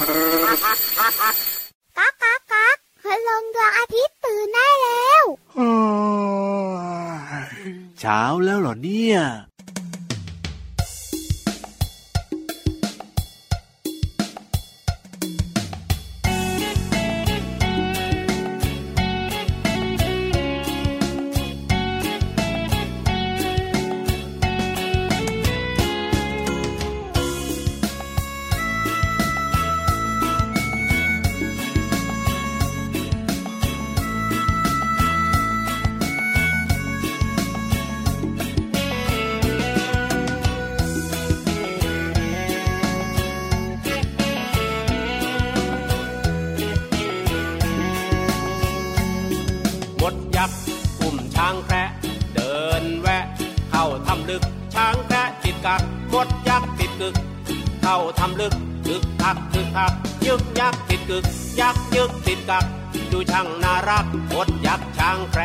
ก๊ากก๊ากก๊ากคืลงดวงอาทิตย์ตื่นได้แล้วเช้าแล้วเหรอเนี่ย มช้างแคระเดินแวะ เข้าทำลึกช้างแคระติดกักมดยักษ์ติดกึก เข้าทำลึกคึกทักคึกทักยึกยักษ์ติดกึกยักษ์ยึกติดกักดูช่างน่ารักมดยักษ์ช้างแคร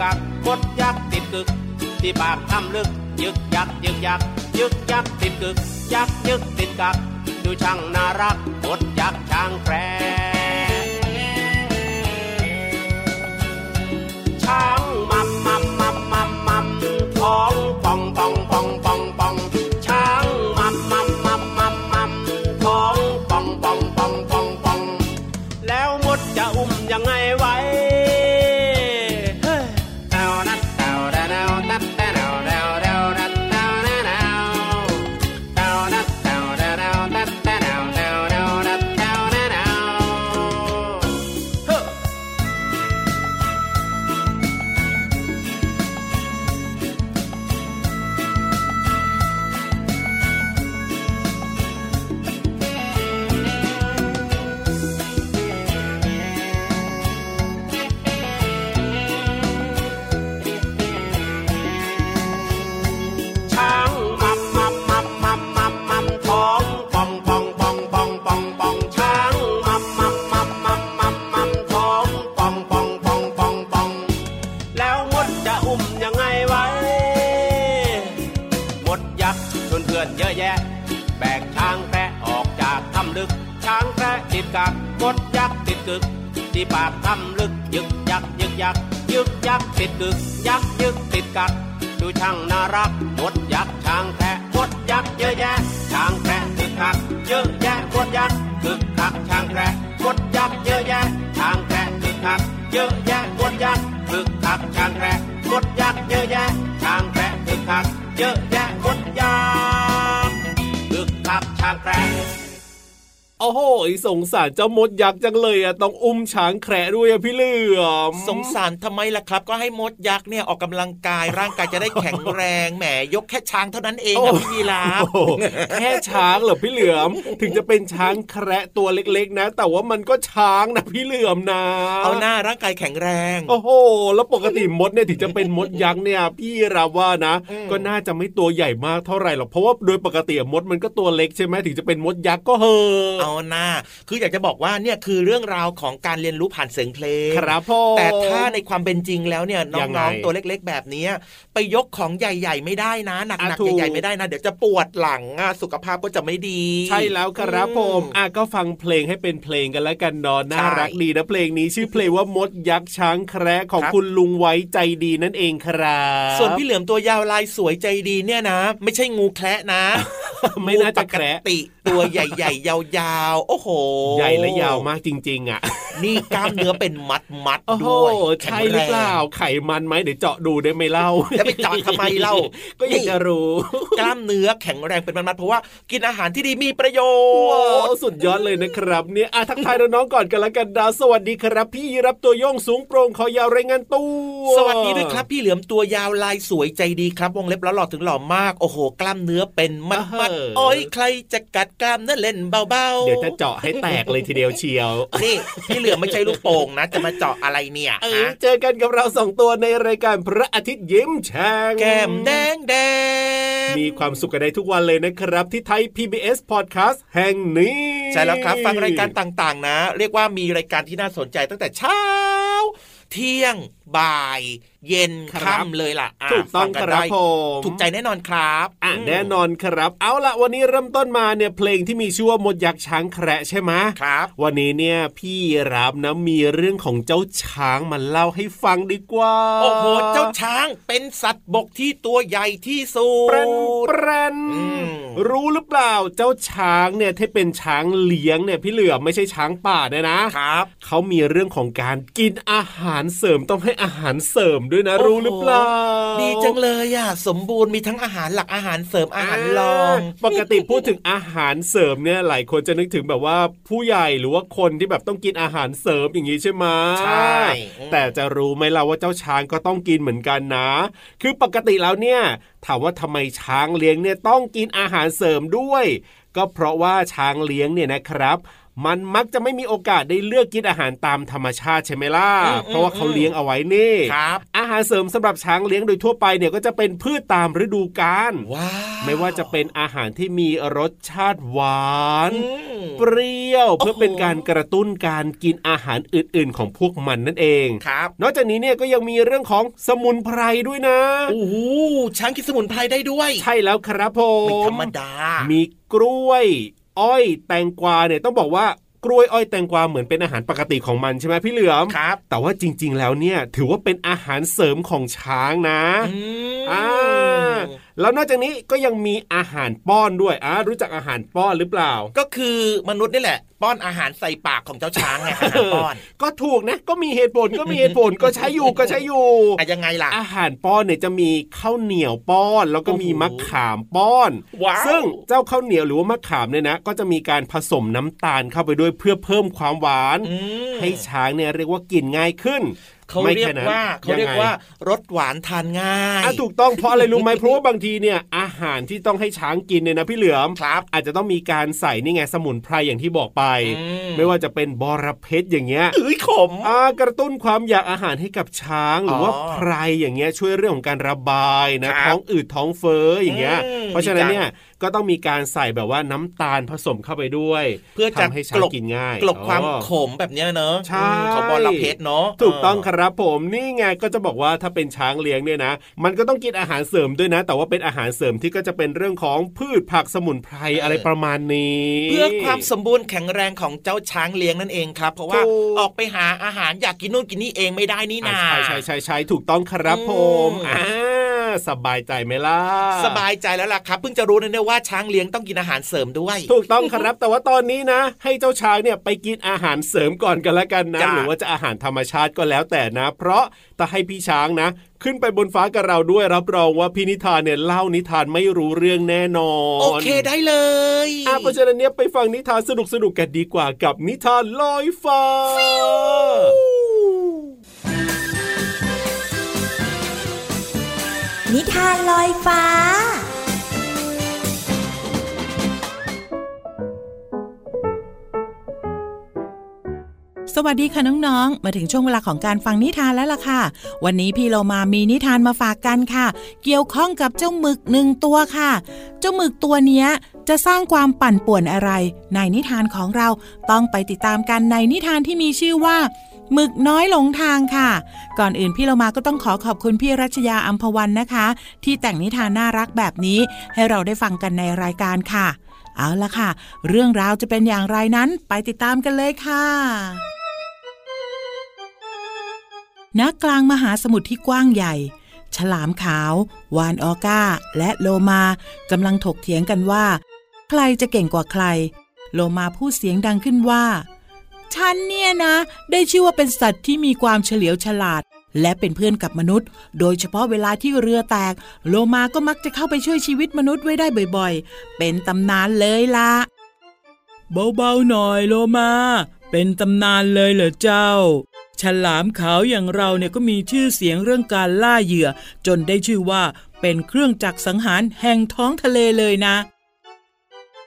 กักกดยักติดกึก ที่ปากทำลึก ยึกยักยึกยักยึกยักติดกึก ยักยึกติดกัก ดูช่างน่ารักกดยักช่างแครช้างมัมมัมมัมมัมมัมท้อง คึกคักช้างแพะกดยักษ์เยอะแยะช้างแพะคึกคักเยอะแยะกดยักษ์คึกคักช้างแพะ โอ้โหสงสารเจ้ามดยักษ์จังเลยอะต้องอุ้มช้างแคระด้วยอะพี่เหลือมสงสารทำไมล่ะครับ ก็ให้มดยักษ์เนี่ยออกกำลังกายร่างกายจะได้แข็งแรงแหมยกแค่ช้างเท่านั้นเองอะพี่ยีราฟโอ้โหแค่ช้างเหรอพี่เหลือม ถึงจะเป็นช้างแคระตัวเล็กๆนะ แต่ว่ามันก็ช้างนะพี่เหลือมนะเอาหน้าร่างกายแข็งแรง โอ้โหแล้วปกติมดเนี่ยถึงจะเป็นมดยักษ์เนี่ยพี่ราว่านะอืมก็น่าจะไม่ตัวใหญ่มากเท่าไหร่หรอกเพราะว่าโดยปกติมดมันก็ตัวเล็กใช่ไหมถึงจะเป็นมดยักษ์ก็เหอะเอาหน้าคืออยากจะบอกว่าเนี่ยคือเรื่องราวของการเรียนรู้ผ่านเสียงเพลงครับพ่อแต่ถ้าในความเป็นจริงแล้วเนี่ยยังไงน้องๆตัวเล็ก ๆ แบบเนี้ยไปยกของใหญ่ ๆ ไม่ได้นะหนัอะกถูกๆใหญ่ๆไม่ได้นะ เดี๋ยวจะปวดหลังอะสุขภาพก็จะไม่ดี ใช่แล้วครับผมอะก็ฟังเพลงให้เป็นเพลงกันแล้วกันเนอนน่ารักดีนะเพลงนี้ชื่อเพลงว่ามดยักษ์ช้างแคระของครับคุณลุงไว้ใจดีนั่นเองครับส่วนพี่เหลือมตัวยาวลายสวยใจดีเนี่ยนะ ไม่ใช่งูแคระนะไม่น่าจะแคระงูปกติตัวใหญ่ ๆ ยาวๆโอ้โห ใหญ่และยาวมากจริง ๆ อะ นี่กล้ามเนื้อเป็นมัดมัดโอ้โหด้วยใช่หรือเปล่าไขมันไหมเดี๋ยวเจาะดูได้ไหมเล่าแล้วไปเจาะทำไมเล่า ก็อยากจะรู้ กล้ามเนื้อแข็งแรงเป็นมัดๆเพราะว่ากินอาหารที่ดีมีประโยว้าชวน์สุดยอดเลยนะครับเนี่ยอะทักทายน้องๆก่อนกันละกันดาวสวัสดีครับ พี่รับตัวโยงสูงโปร่งคอยาวรายงานตัวสวัสดีด้วยครับ พี่เหลือมตัวยาวลายสวยใจดีครับ วงเล็บแล้วหล่อถึงหล่อมากโอ้โห กล้ามเนื้อเป็นมัดมัดๆโอ้ยใครจะกัดกล้ามเนื้อเล่นเบาๆเดี๋ยวจะเจาะให้แตกเลยทีเดียวเชียว นี่พี่เหลือมไม่ใช่ลูกโป่งนะ จะมาเจาะอะไรเนี่ยเออฮะเจอกันกับเราสองตัวในรายการพระอาทิตย์ยิ้มแฉ่งแก้มแดงแดงมีความสุขกันได้ทุกวันเลยนะครับ ที่ไทย PBS Podcast แห่งนี้ ใช่แล้วครับ ฟังรายการต่างๆ นะ เรียกว่ามีรายการที่น่าสนใจตั้งแต่เช้า เที่ยงบ่ายเย็นครับค่ำเลยล่ะะถูกต้องฟัคนรับได้ผมถูกใจแน่นอนครับอะมแน่นอนครับ เอาละวันนี้เริ่มต้นมาเนี่ยเพลงที่มีชื่อว่ามดยักษ์ช้างแคระใช่ไหมครับ วันนี้เนี่ยพี่รับนะมีเรื่องของเจ้าช้างมาเล่าให้ฟังดีกว่า โอ้โหเจ้าช้างเป็นสัตว์บกที่ตัวใหญ่ที่สุดเปรนเปรนอืมรู้หรือเปล่าเจ้าช้างเนี่ยที่เป็นช้างเลี้ยงเนี่ยพี่เหลือมไม่ใช่ช้างป่าเนี่ยนะครับเขามีเรื่องของการกินอาหารเสริมต้องให้อาหารเสริมด้วยนะโอ้โหรู้หรือเปล่า ดีจังเลยอะสมบูรณ์มีทั้งอาหารหลักอาหารเสริมอาหารรอง ปกติพูดถึงอาหารเสริมเนี่ยหลายคนจะนึกถึงแบบว่าผู้ใหญ่หรือว่าคนที่แบบต้องกินอาหารเสริมอย่างนี้ใช่ไหมใช่อืมแต่จะรู้ไหมล่ะว่าเจ้าช้างก็ต้องกินเหมือนกันนะ คือปกติแล้วเนี่ยถามว่าทำไมช้างเลี้ยงเนี่ยต้องกินอาหารเสริมด้วย ก็เพราะว่าช้างเลี้ยงเนี่ยนะครับ มันมักจะไม่มีโอกาสได้เลือกกินอาหารตามธรรมชาติใช่ไหมล่ะอืมเพราะว่าเขาเลี้ยงเอาไว้นี่ครับ อาหารเสริมสำหรับช้างเลี้ยงโดยทั่วไปเนี่ยก็จะเป็นพืชตามฤดูกาลว้าวไม่ว่าจะเป็นอาหารที่มีรสชาติหวานอืมเปรี้ยวเพื่อโอ้โหเป็นการกระตุ้นการกินอาหารอื่น ๆ ของพวกมันนั่นเองครับ นอกจากนี้เนี่ยก็ยังมีเรื่องของสมุนไพรด้วยนะโอ้โหช้างกินสมุนไพรได้ด้วย ใช่แล้วครับผมไม่ธรรมดา มีกล้วย อ้อยแตงกวาเนี่ยต้องบอกว่ากล้วยอ้อยแตงกวาเหมือนเป็นอาหารปกติของมันใช่ไหมพี่เหลือมครับ แต่ว่าจริง ๆ แล้วเนี่ยถือว่าเป็นอาหารเสริมของช้างนะอืมอ่า แล้วนอกจากนี้ก็ยังมีอาหารป้อนด้วยอ่ารู้จักอาหารป้อนหรือเปล่า ก็คือมนุษย์นี่แหละ ป้อนอาหารใส่ปากของเจ้าช้างไงอาหารป้อน ก็ถูกนะก็มีเหตุผลก็มีเหตุผลก็ใช้อยู่ก็ใช้อยู่อะยังไงล่ะ อาหารป้อนเนี่ยจะมีข้าวเหนียวป้อน แล้วก็มีโอ้โหมะขามป้อนว้าวซึ่งเจ้าข้าวเหนียวหรือว่ามะขามเนี่ยนะ ก็จะมีการผสมน้ำตาลเข้าไปด้วยเพื่อเพิ่มความหวานอืมให้ช้างเนี่ยเรียกว่ากินง่ายขึ้น เขาไม่เรียแค่กนั้นว่าเขาเรียกงไงว่ารสหวานทานง่ายอะถูกต้องเพราะอะไรรู้ไหมเพราะว่าบางทีเนี่ยอาหารที่ต้องให้ช้างกินเนี่ยนะพี่เหลือมครับอาจจะต้องมีการใส่นี่ไงสมุนไพรอย่างที่บอกไปอืมไม่ว่าจะเป็นบอระเพ็ดอย่างเงี้ยเอ้ยขมอ่ากระตุ้นความอยากอาหารให้กับช้างหรือว่าอ๋อไพรอย่างเงี้ยช่วยเรื่องของการระบายนะครับท้องอืดท้องเฟ้ออย่างเงี้ยอืมเพราะฉะนั้นดีจังเนี่ยก็ต้องมีการใส่แบบว่าน้ำตาลผสมเข้าไปด้วย เพื่อจะทำให้ช้างกินง่ายกลบความอ๋อขมแบบเนี้ยเนอะใช่อืมของบอลเพชรเนาะถูกต้องครับผมนี่ไงก็จะบอกว่าถ้าเป็นช้างเลี้ยงเนี่ยนะ มันก็ต้องกินอาหารเสริมด้วยนะ แต่ว่าเป็นอาหารเสริมที่ก็จะเป็นเรื่องของพืชผักสมุนไพรอะไรประมาณนี้ เพื่อความสมบูรณ์แข็งแรงของเจ้าช้างเลี้ยงนั่นเองครับ เพราะว่าถูกออกไปหาอาหารอยากกินนู่นกินนี่เองไม่ได้นี่นาอ่าใช่ใช่ใช่ใช่ถูกต้องครับผมอืมอ่า สบายใจไหมล่ะ สบายใจแล้วล่ะครับเพิ่งจะรู้นะเนี่ยว่าช้างเลี้ยงต้องกินอาหารเสริมด้วย ถูกต้องครับ แต่ว่าตอนนี้นะ ให้เจ้าช้างเนี่ยไปกินอาหารเสริมก่อนกันละกันนะจ้ะหรือว่าจะอาหารธรรมชาติก็แล้วแต่นะ เพราะถ้าให้พี่ช้างนะขึ้นไปบนฟ้ากับเราด้วยรับรองว่าพี่นิทานเนี่ยเล่านิทานไม่รู้เรื่องแน่นอน โอเคได้เลยอะเพราะฉะนั้นเนี่ยไปฟังนิทานสนุกสนุกๆกันดีกว่ากับนิทานลอยฟ้า วัสดีค่ะน้องๆ มาถึงช่วงเวลาของการฟังนิทานแล้วล่ะค่ะ วันนี้พี่เรามามีนิทานมาฝากกันค่ะ เกี่ยวข้องกับเจ้าหมึกหนึ่งตัวค่ะ เจ้าหมึกตัวเนี้ยจะสร้างความปั่นป่วนอะไร ในนิทานของเราต้องไปติดตามกันในนิทานที่มีชื่อว่าหมึกน้อยหลงทางค่ะ ก่อนอื่นพี่เรามาก็ต้องขอขอบคุณพี่รัชยาอัมพวันนะคะ ที่แต่งนิทานน่ารักแบบนี้ ให้เราได้ฟังกันในรายการค่ะ เอาละค่ะ เรื่องราวจะเป็นอย่างไรนั้นไปติดตามกันเลยค่ะ ณกลางมหาสมุทรที่กว้างใหญ่ ฉลามขาว วานออก้า และโลมากำลังถกเถียงกันว่า ใครจะเก่งกว่าใคร โลมาพูดเสียงดังขึ้นว่า ฉันเนี่ยนะ ได้ชื่อว่าเป็นสัตว์ที่มีความเฉลียวฉลาด และเป็นเพื่อนกับมนุษย์ โดยเฉพาะเวลาที่เรือแตก โลมาก็มักจะเข้าไปช่วยชีวิตมนุษย์ไว้ได้บ่อยๆ เป็นตำนานเลยล่ะเบาๆหน่อยโลมา เป็นตำนานเลยเหรอเจ้า ฉลามขาวอย่างเราเนี่ยก็มีชื่อเสียงเรื่องการล่าเหยื่อ จนได้ชื่อว่าเป็นเครื่องจักรสังหารแห่งท้องทะเลเลยนะ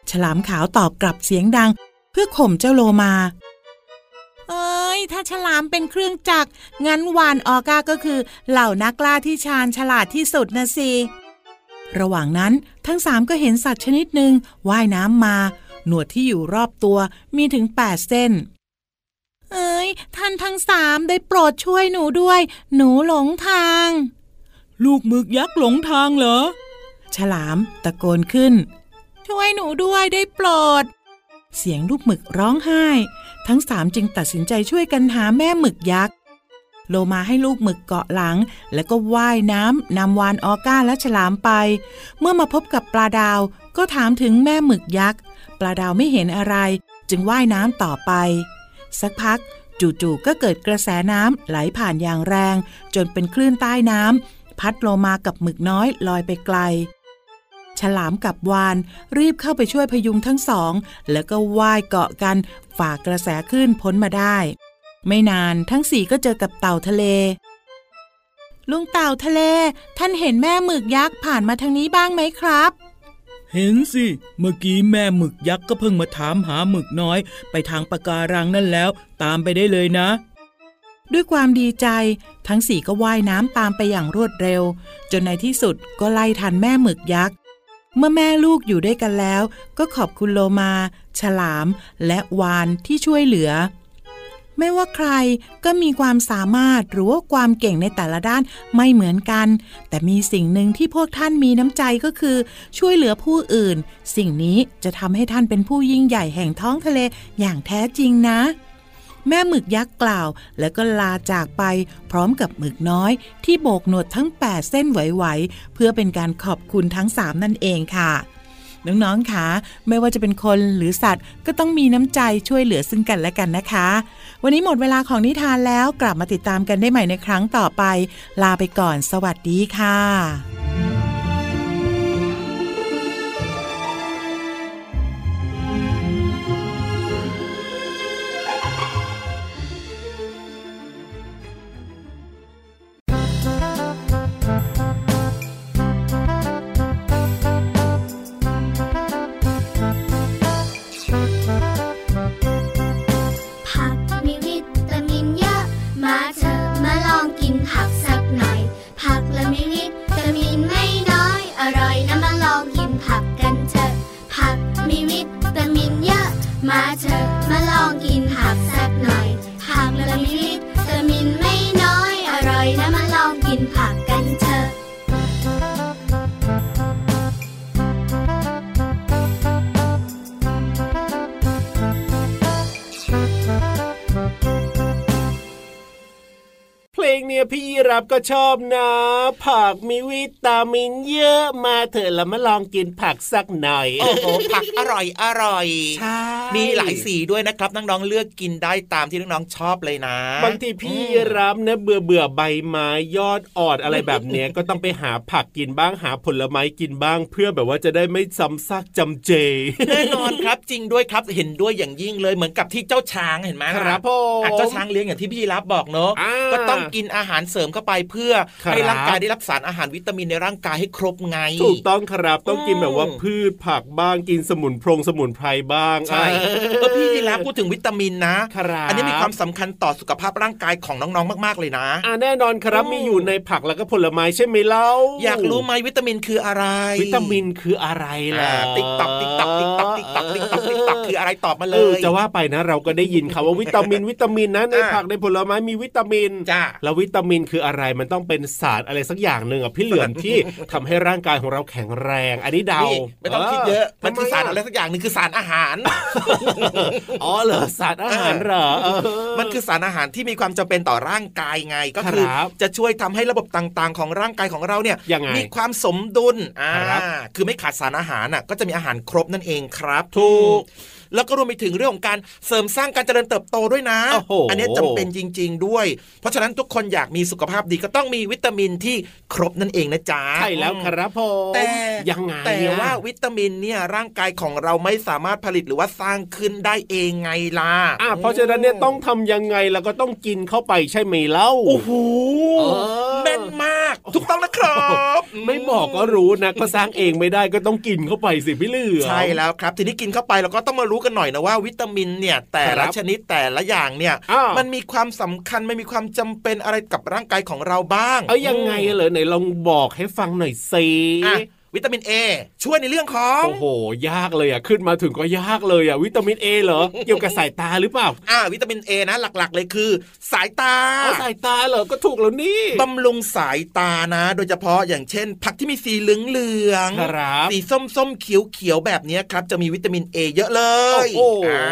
ฉลามขาวตอบกลับเสียงดัง เพื่อข่มเจ้าโลมา เอ้ย ถ้าฉลามเป็นเครื่องจักร งั้นวานออก้าก็คือ เหล่านักล่าที่ชาญฉลาดที่สุดนะสิ ระหว่างนั้นทั้งสามก็เห็นสัตว์ชนิดหนึ่งว่ายน้ำมา หนวดที่อยู่รอบตัวมีถึงแปดเส้นานทั้งสามได้โปรดช่วยหนูด้วย หนูหลงทาง ลูกหมึกยักษ์หลงทางเหรอ ฉลามตะโกนขึ้น ช่วยหนูด้วยได้โปรด เสียงลูกหมึกร้องไห้ ทั้งสามจึงตัดสินใจช่วยกันหาแม่หมึกยักษ์โลมาให้ลูกหมึกเกาะหลัง แล้วก็ว่ายน้ำนำวานออก้าและฉลามไป เมื่อมาพบกับปลาดาวก็ถามถึงแม่หมึกยักษ์ ปลาดาวไม่เห็นอะไร จึงว่ายน้ำต่อไป สักพัก จู่ๆก็เกิดกระแสน้ำไหลผ่านอย่างแรง จนเป็นคลื่นใต้น้ำพัดโลมากับหมึกน้อยลอยไปไกล ฉลามกับวานรีบเข้าไปช่วยพยุงทั้งสอง แล้วก็ว่ายเกาะกันฝ่ากระแสคลื่นพ้นมาได้ ไม่นานทั้งสี่ก็เจอกับเต่าทะเล ลุงเต่าทะเล ท่านเห็นแม่หมึกยักษ์ผ่านมาทางนี้บ้างไหมครับ เห็นสิ เมื่อกี้แม่หมึกยักษ์ก็เพิ่งมาถามหาหมึกน้อย ไปทางปะการังนั่นแล้ว ตามไปได้เลยนะ ด้วยความดีใจ ทั้งสี่ก็ว่ายน้ำตามไปอย่างรวดเร็ว จนในที่สุดก็ไล่ทันแม่หมึกยักษ์เมื่อแม่ลูกอยู่ด้วยกันแล้ว ก็ขอบคุณโลมา ฉลาม และวานที่ช่วยเหลือ ไม่ว่าใครก็มีความสามารถหรือว่าความเก่งในแต่ละด้านไม่เหมือนกัน แต่มีสิ่งหนึ่งที่พวกท่านมีน้ำใจก็คือ ช่วยเหลือผู้อื่น สิ่งนี้จะทำให้ท่านเป็นผู้ยิ่งใหญ่แห่งท้องทะเลอย่างแท้จริงนะ แม่หมึกยักษ์กล่าว แล้วก็ลาจากไปพร้อมกับหมึกน้อย ที่โบกหนวดทั้ง 8 เส้นไหวๆเพื่อเป็นการขอบคุณทั้ง 3 นั่นเองค่ะ น้องๆค่ะไม่ว่าจะเป็นคนหรือสัตว์ ก็ต้องมีน้ำใจช่วยเหลือซึ่งกันและกันนะคะ วันนี้หมดเวลาของนิทานแล้วกลับมาติดตามกันได้ใหม่ในครั้งต่อไป ลาไปก่อน สวัสดีค่ะ เพลงเนี่ยพี่รับก็ชอบนะ ผักมีวิตามินเยอะมาเถอะแล้วมาลองกินผักสักหน่อย โอ้โหผักอร่อยอร่อยใช่มีหลายสีด้วยนะครับน้องๆเลือกกินได้ตามที่น้องๆชอบเลยนะ บางทีพี่รับนะเบื่อเบื่อใบไม้ยอดอ่อนอะไรแบบเนี้ยก็ต้องไปหาผักกินบ้างหาผลไม้กินบ้าง เพื่อแบบว่าจะได้ไม่ซ้ำซากจำเจแน่นอนครับจริงด้วยครับเห็นด้วยอย่างยิ่งเลยเหมือนกับที่เจ้าช้างเห็นไหมครับผมอะเจ้าช้างเลี้ยงอย่างที่พี่รับบอกเนอะอ่าก็ต้องกินอาหารเสริมเข้าไปเพื่อครับให้ร่างกายได้รับสารอาหารวิตามินในร่างกายให้ครบไง ถูกต้องครับต้องกินอืมแบบว่าพืชผักบ้างกินสมุนพรงสมุนไพรบ้างใช่เออก็พี่รับพูดถึงวิตามินนะครับอันนี้มีความสำคัญต่อสุขภาพร่างกายของน้องๆมาก ๆเลยนะอ่าแน่นอนครับอืมมีอยู่ในผักแล้วก็ผลไม้ใช่ไหมเล่าอยากรู้ไหมวิตามินคืออะไร วิตามินคืออะไรล่ะติ๊กตักติ๊กตักติ๊กตักติ๊กตักติ๊กตักติ๊กตักคืออะไรตอบมาเลเออยจะว่าไปนะ เราก็ได้ยินคำว่าวิตามินวิตามินนะในอ่าผักในผลไม้มีวิตามินจ้าแล้ววิตามินคืออะไรมันต้องเป็นสารอะไรสักอย่างหนึ่งอะพี่เหลือมที่ทำให้ร่างกายของเราแข็งแรง อันนี้เดานี่ไม่ต้องคิดเยอะมันคือสารทำอะไรสักอย่างหนึงคือสารอาหารอ๋อเหรอสารอาหารเหรอเออมันคือสารอาหารที่มีความจำเป็นต่อร่างกายไงก็คือครับจะช่วยทำให้ระบบต่างๆ ของร่างกายของเราเนี่ยยังไงมีความสมดุลอ่าครับคือไม่ขาดสารอาหารน่ะก็จะมีอาหารครบนั่นเองครับ ถูก แล้วก็รวมไปถึงเรื่องของการเสริมสร้างการเจริญเติบโตด้วยนะโอ้โหนนี้จำเป็นจริง ๆ ด้วย เพราะฉะนั้นทุกคนอยากมีสุขภาพดีก็ต้องมีวิตามินที่ครบนั่นเองนะจ๊ะใช่แล้วครับผมแต่ยังไงแต่อะว่าวิตามินเนี่ยร่างกายของเราไม่สามารถผลิตหรือว่าสร้างขึ้นได้เองไงล่ะอะเพราะฉะนั้นเนี่ยต้องทำยังไงแล้วก็ต้องกินเข้าไปใช่ไหมเล่าโอ้โหเออแม่นมากถูกต้องนะครับ ไม่บอกก็รู้นะก็สร้างเองไม่ได้ก็ต้องกินเข้าไปสิพี่เหลือมใช่แล้วครับ ทีนี้กินเข้าไปเราก็ต้องมารู้กันหน่อยนะว่าวิตามินเนี่ยแต่ครัละบชนิดแต่ละอย่างเนี่ยอ้าวมันมีความสำคัญไม่มีความจำเป็นอะไรกับร่างกายของเราบ้าง เอ้ยยังไงเหรอไหนลองบอกให้ฟังหน่อยสิอะ วิตามินเอช่วยในเรื่องของ โอ้โห ยากเลยอะขึ้นมาถึงก็ยากเลยอะวิตามินเอเหรอ เกี่ยวกับสายตาหรือเปล่า อ่า วิตามินเอนะ หลักๆ เลยคือ สายตาอ๋อสายตาเหรอก็ถูกแล้วนี่บำรุงสายตานะ โดยเฉพาะอย่างเช่น ผักที่มีสีเหลืองเหลืองๆครับสีส้มส้มเขียวเขียวๆแบบเนี้ยครับจะมีวิตามินเอเยอะเลย โอ้โหอ่า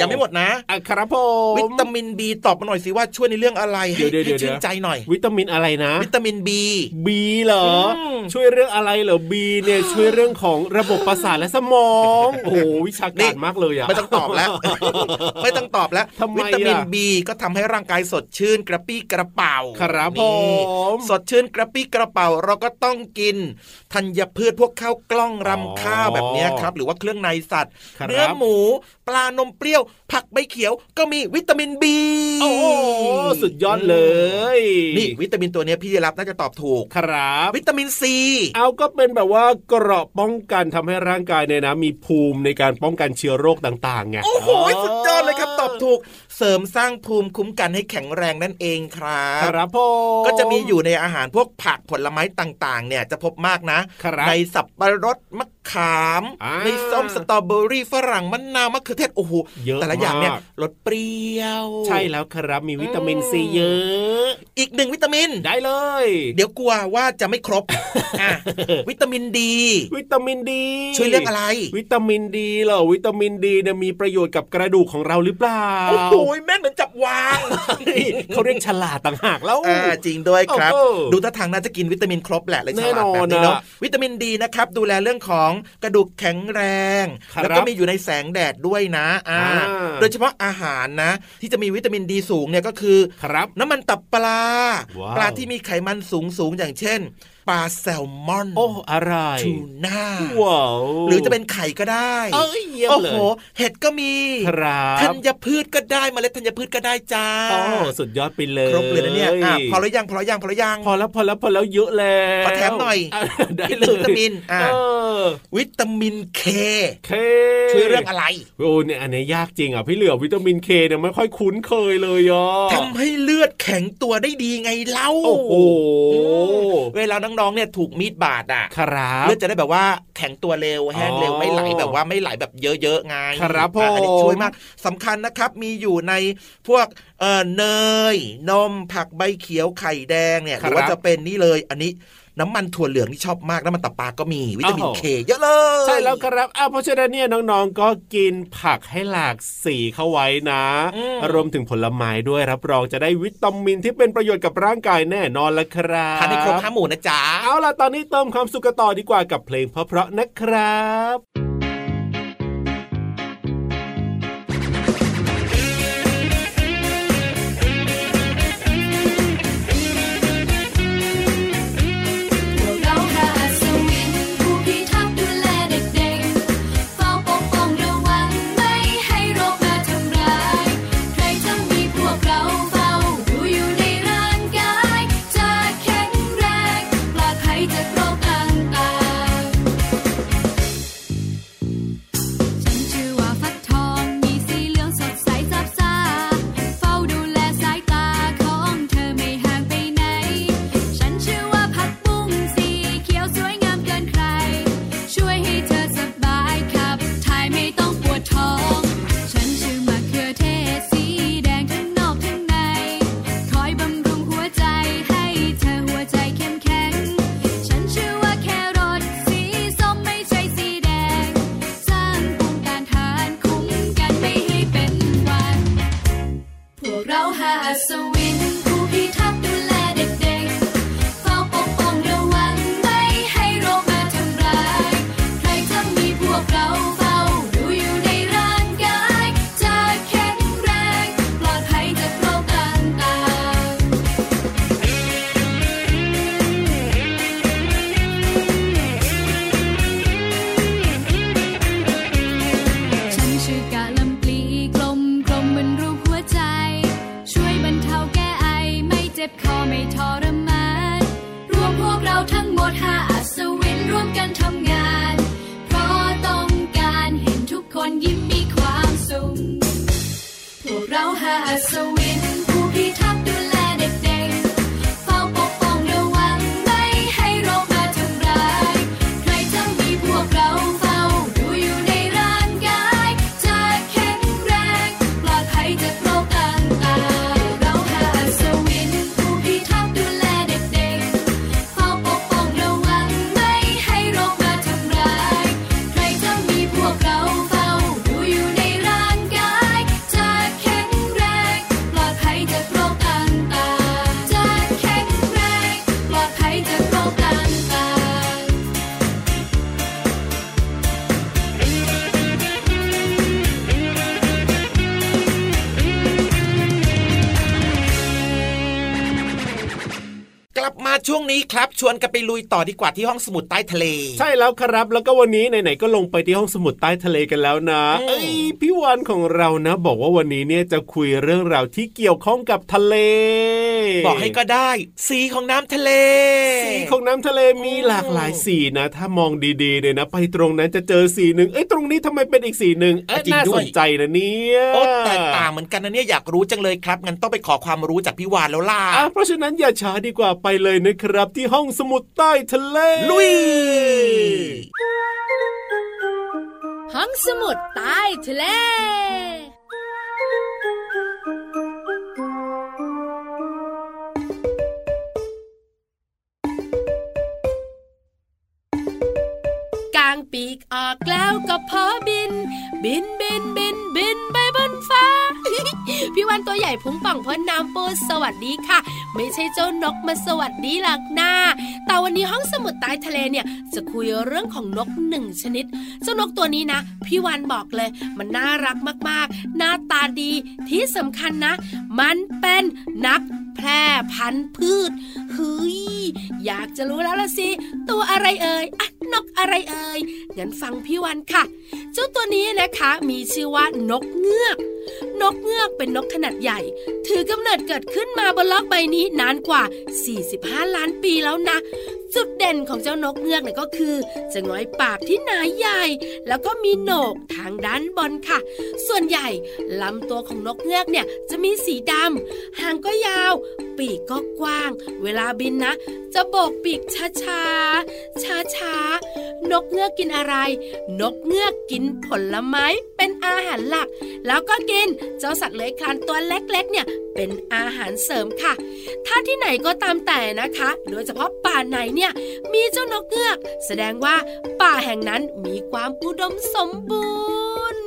ยังไม่หมดนะอะครับผมวิตามินบีตอบมาหน่อยสิว่าช่วยในเรื่องอะไรให้เดี๋ยวเดี๋ยวให้ชื่นเดี๋ยวใจหน่อย วิตามินอะไรนะ วิตามินบีบีเหรออมช่วยเรื่องอะไรเหรอบีเนี่ยช่วยเรื่องของระบบประสาทและสมอง โอ้โหวิชาการมากเลยอะไม่ต้องตอบแล้ว ไม่ต้องตอบแล้วทำไมวิตามินอะบีก็ทำให้ร่างกายสดชื่นกระปี้กระเป๋าครับนี่ผมสดชื่นกระปี้กระเป๋าเราก็ต้องกินธัญพืชพวกข้าวกล้องรำข้าวแบบเนี้ยครับ หรือว่าเครื่องในสัตว์ครับเนื้อหมู ปลานมเปรี้ยว ผักใบเขียวก็มีวิตามินบีโอ้โหสุดยอดเลย นี่วิตามินตัวเนี้ยพี่รับน่าจะตอบถูกครับ วิตามินซีเอาก็เป็นแบบว่าเกราะป้องกันทำให้ร่างกายเนี่ยนะ มีภูมิในการป้องกันเชื้อโรคต่างๆไงโอ้โหสุดยอดเลยครับตอบถูก เสริมสร้างภูมิคุ้มกันให้แข็งแรงนั่นเองครัคบรับผมก็จะมีอยู่ในอาหารพวกผักผลไม้ต่างๆ เนี่ยจะพบมากนะครับในสับปะรดมะขามอ่าในส้มสตรอเบอรี่ฝรั่งมะนาวมะเขือเทศโอ้โหเยอะแต่ละอย่างเนี่ยมากรสเปรี้ยว ใช่แล้วครับมีวิตามินซีเยอะ อีกหนึ่งวิตามินได้เลย เดี๋ยวกลัวว่าจะไม่ครบอะวิตามินดี วิตามินดี ช่วยเรื่องอะไร วิตามินดีเหรอวิตามินดีเนี่ยมีประโยชน์กับกระดูกของเราหรือเปล่าโอ้โหแม่นเหมือนจับวางนี่เขาเรียกฉลาดต่างหากแล้วอ่าจริงด้วยครับโอ้โหดูท่าทางน่าจะกินวิตามินครบแหละเลยฉแน่ลาดนอนแบบนี้เนาะอะวิตามินดีนะครับ ดูแลเรื่องของกระดูกแข็งแรงครับแล้วก็มีอยู่ในแสงแดดด้วยนะอ่าอ่าโดยเฉพาะอาหารนะ ที่จะมีวิตามินดีสูงเนี่ยก็คือครับน้ำมันตับปลาว้าวปลาที่มีไขมันสูงสูงอย่างเช่น ปลาแซลมอน โอ้อะไรทูน่าว้าวหรือจะเป็นไข่ก็ได้เอ้ยเยี่ยมโอ้เลยโหเห็ดก็มีครับธัญพืชก็ได้เมล็ดธัญพืชก็ได้จ้าโอ้สุดยอดไปเลยครบเลยนะเนี่ยอะพอแล้วยังพอแล้วยังพอแล้วยังพอแล้วพอแล้วพอแล้วเยอะแล้วขอแถมหน่อยะได้อีกหเลนึ่งยวิตามินอะเออวิตามินเคเคช่วยเรื่องอะไรโอ้เนี่ยอันเนี้ยยากจริงอะพี่เหลือวิตามินเคเนี่ยไม่ค่อยคุ้นเคยเลยอะทำให้เลือดแข็งตัวได้ดีไงเล่าโอ้โหอืมเวลาน้องๆเนี่ยถูกมีดบาดอะครับเลือดจะได้แบบว่าแข็งตัวเร็วแห้งเร็วอ๋อไม่ไหลแบบว่าไม่ไหลแบบเยอะๆไงครับผมอะอันนี้ช่วยมากสำคัญนะครับ มีอยู่ในพวกเอ่อเนยนมผักใบเขียวไข่แดงเนี่ยหรือว่าจะเป็นนี่เลยอันนี้ น้ำมันถั่วเหลืองที่ชอบมากน้ำมันตับปลาก็มีวิตามินเคเยอะเลยใช่แล้วครับอ้าวเพราะฉะนั้นเนี่ยน้องๆก็กินผักให้หลากสีเข้าไว้นะอืมรวมถึงผลไม้ด้วยรับรองจะได้วิตามินที่เป็นประโยชน์กับร่างกายแน่นอนละครับทานให้ครบห้าหมู่นะจ๊ะเอาล่ะตอนนี้เติมความสุขกันต่อดีกว่ากับเพลงเพราะๆนะครับ call me taught ช่วงนี้ครับชวนกันไปลุยต่อดีกว่าที่ห้องสมุดใต้ทะเล ใช่แล้วครับแล้วก็วันนี้ไหนๆก็ลงไปที่ห้องสมุดใต้ทะเลกันแล้วนะอืมเอ้ยพี่วานของเรานะ บอกว่าวันนี้เนี่ยจะคุยเรื่องราวที่เกี่ยวข้องกับทะเล บอกให้ก็ได้ สีของน้ำทะเล สีของน้ำทะเลมีหลากหลายสีนะ ถ้ามองดีๆเนี่ยนะ ไปตรงนั้นจะเจอสีหนึ่งเอ้ยตรงนี้ทำไมเป็นอีกสีหนึ่งเอ้ยจริงน่าด้สวยนใจนะเนี่ยโอ้แตกต่างเหมือนกันนะเนี่ยอยากรู้จังเลยครับงั้นต้องไปขอความรู้จากพี่วานแล้วล่ะอะเพราะฉะนั้นอย่าช้าดีกว่าไปเลยนะครับ ที่ห้องสมุดใต้ทะเล ลุย ห้องสมุดใต้ทะเลกางปีกออกแล้วก็พอบิน บินบินบินบินไปบนฟ้า พี่วันตัวใหญ่พุงป่องพ้นน้ำปูสวัสดีค่ะ ไม่ใช่เจ้านกมาสวัสดีหลักหน้า แต่วันนี้ห้องสมุดใต้ทะเลเนี่ย จะคุยเรื่องของนกหนึ่งชนิด เจ้านกตัวนี้นะ พี่วันบอกเลย มันน่ารักมากๆ หน้าตาดีที่สำคัญนะ มันเป็นนักแพร่พันธุ์พืชเฮ้ยอยากจะรู้แล้วละสิ ตัวอะไรเอ่ยอะนกอะไรเอ่ยงั้นฟังพี่วันค่ะ เจ้าตัวนี้นะคะมีชื่อว่านกเงือก นกเงือกเป็นนกขนาดใหญ่ ถือกำเนิดเกิดขึ้นมาบนโลกใบนี้นานกว่า 45 ล้านปีแล้วนะ จุดเด่นของเจ้านกเงือกเนี่ยก็คือ จะง้อยปากที่หนาใหญ่ แล้วก็มีโหนกทางด้านบนค่ะ ส่วนใหญ่ลำตัวของนกเงือกเนี่ยจะมีสีดำหางก็ยาว ปีกก็กว้าง เวลาบินนะ จะโบกปีกช้าๆ ช้าๆ นกเงือกกินอะไร นกเงือกกินผลไม้เป็นอาหารหลัก แล้วก็กินเจ้าสัตว์เลื้อยคลานตัวเล็กๆ เนี่ยเป็นอาหารเสริมค่ะ ถ้าที่ไหนก็ตามแต่นะคะ โดยเฉพาะป่าไหนเนี่ย มีเจ้านกเงือก แสดงว่าป่าแห่งนั้นมีความอุดมสมบูรณ์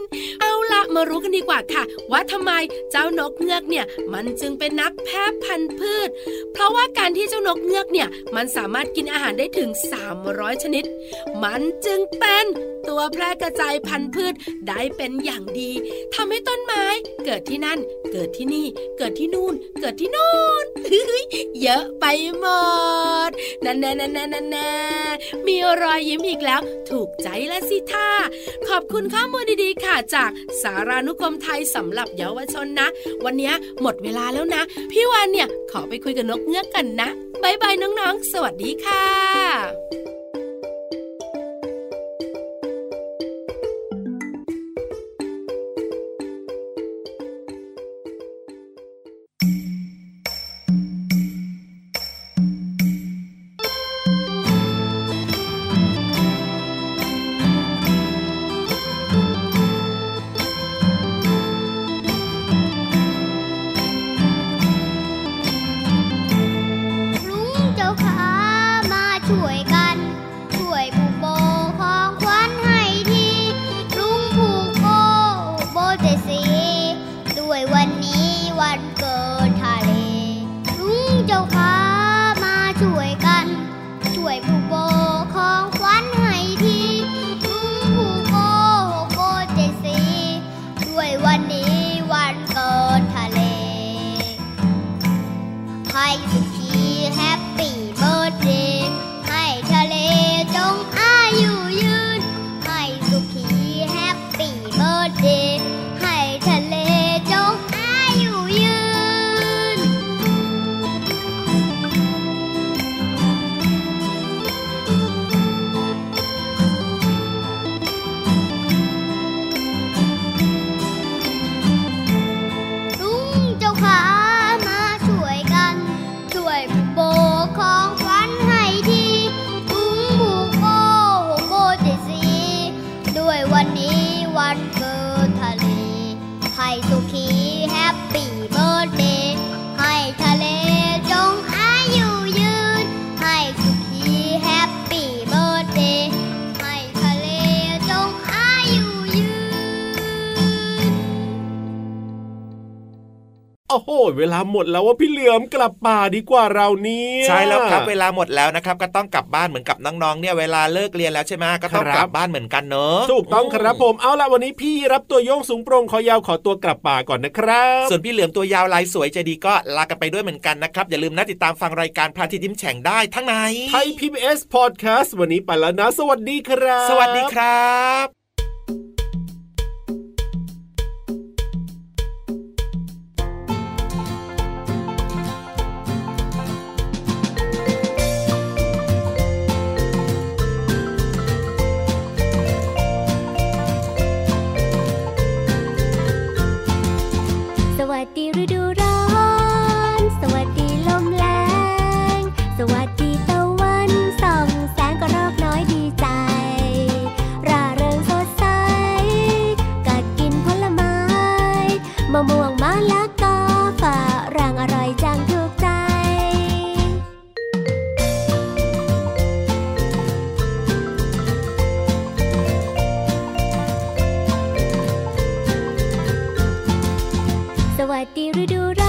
มารู้กันดีกว่าค่ะ ว่าทำไมเจ้านกเงือกเนี่ยมันจึงเป็นนักแพร่พันธุ์พืช เพราะว่าการที่เจ้านกเงือกเนี่ยมันสามารถกินอาหารได้ถึง 300 ชนิด มันจึงเป็นตัวแพร่กระจายพันธุ์พืชได้เป็นอย่างดีทำให้ต้นไม้เกิดที่นั่น เกิดที่นี่ เกิดที่นู่น เกิดที่นู่นเยอะไปหมดนั่นแน่นั่นแน่นั่นแน่มีรอยยิ้มอีกแล้ว ถูกใจและสิท่าขอบคุณข้อมูลดีๆค่ะจากสารานุกรมไทยสำหรับเยาวชนนะ วันนี้หมดเวลาแล้วนะ พี่วานเนี่ยขอไปคุยกับนกเงือกกันนะบายบายน้องๆ สวัสดีค่ะ เวลาหมดแล้วว่าพี่เหลือมกลับป่าดีกว่าเรานี่ใช่แล้วครับเวลาหมดแล้วนะครับก็ต้องกลับบ้านเหมือนกับน้องๆเนี่ยเวลาเลิกเรียนแล้วใช่ไหมก็ต้องกลับบ้านเหมือนกันเนอะถูกต้องครับผมเอาละวันนี้พี่รับตัวโยงสูงโปร่งคอยาวขอตัวกลับป่าก่อนนะครับ ส่วนพี่เหลือมตัวยาวลายสวยใจดีก็ลากันไปด้วยเหมือนกันนะครับ อย่าลืมนะติดตามฟังรายการพระอาทิตย์ยิ้มแฉ่งได้ทั้งในไทย PBS Podcast วันนี้ไปแล้วนะ สวัสดีครับ สวัสดีครับ วัสดีฤดูร้อ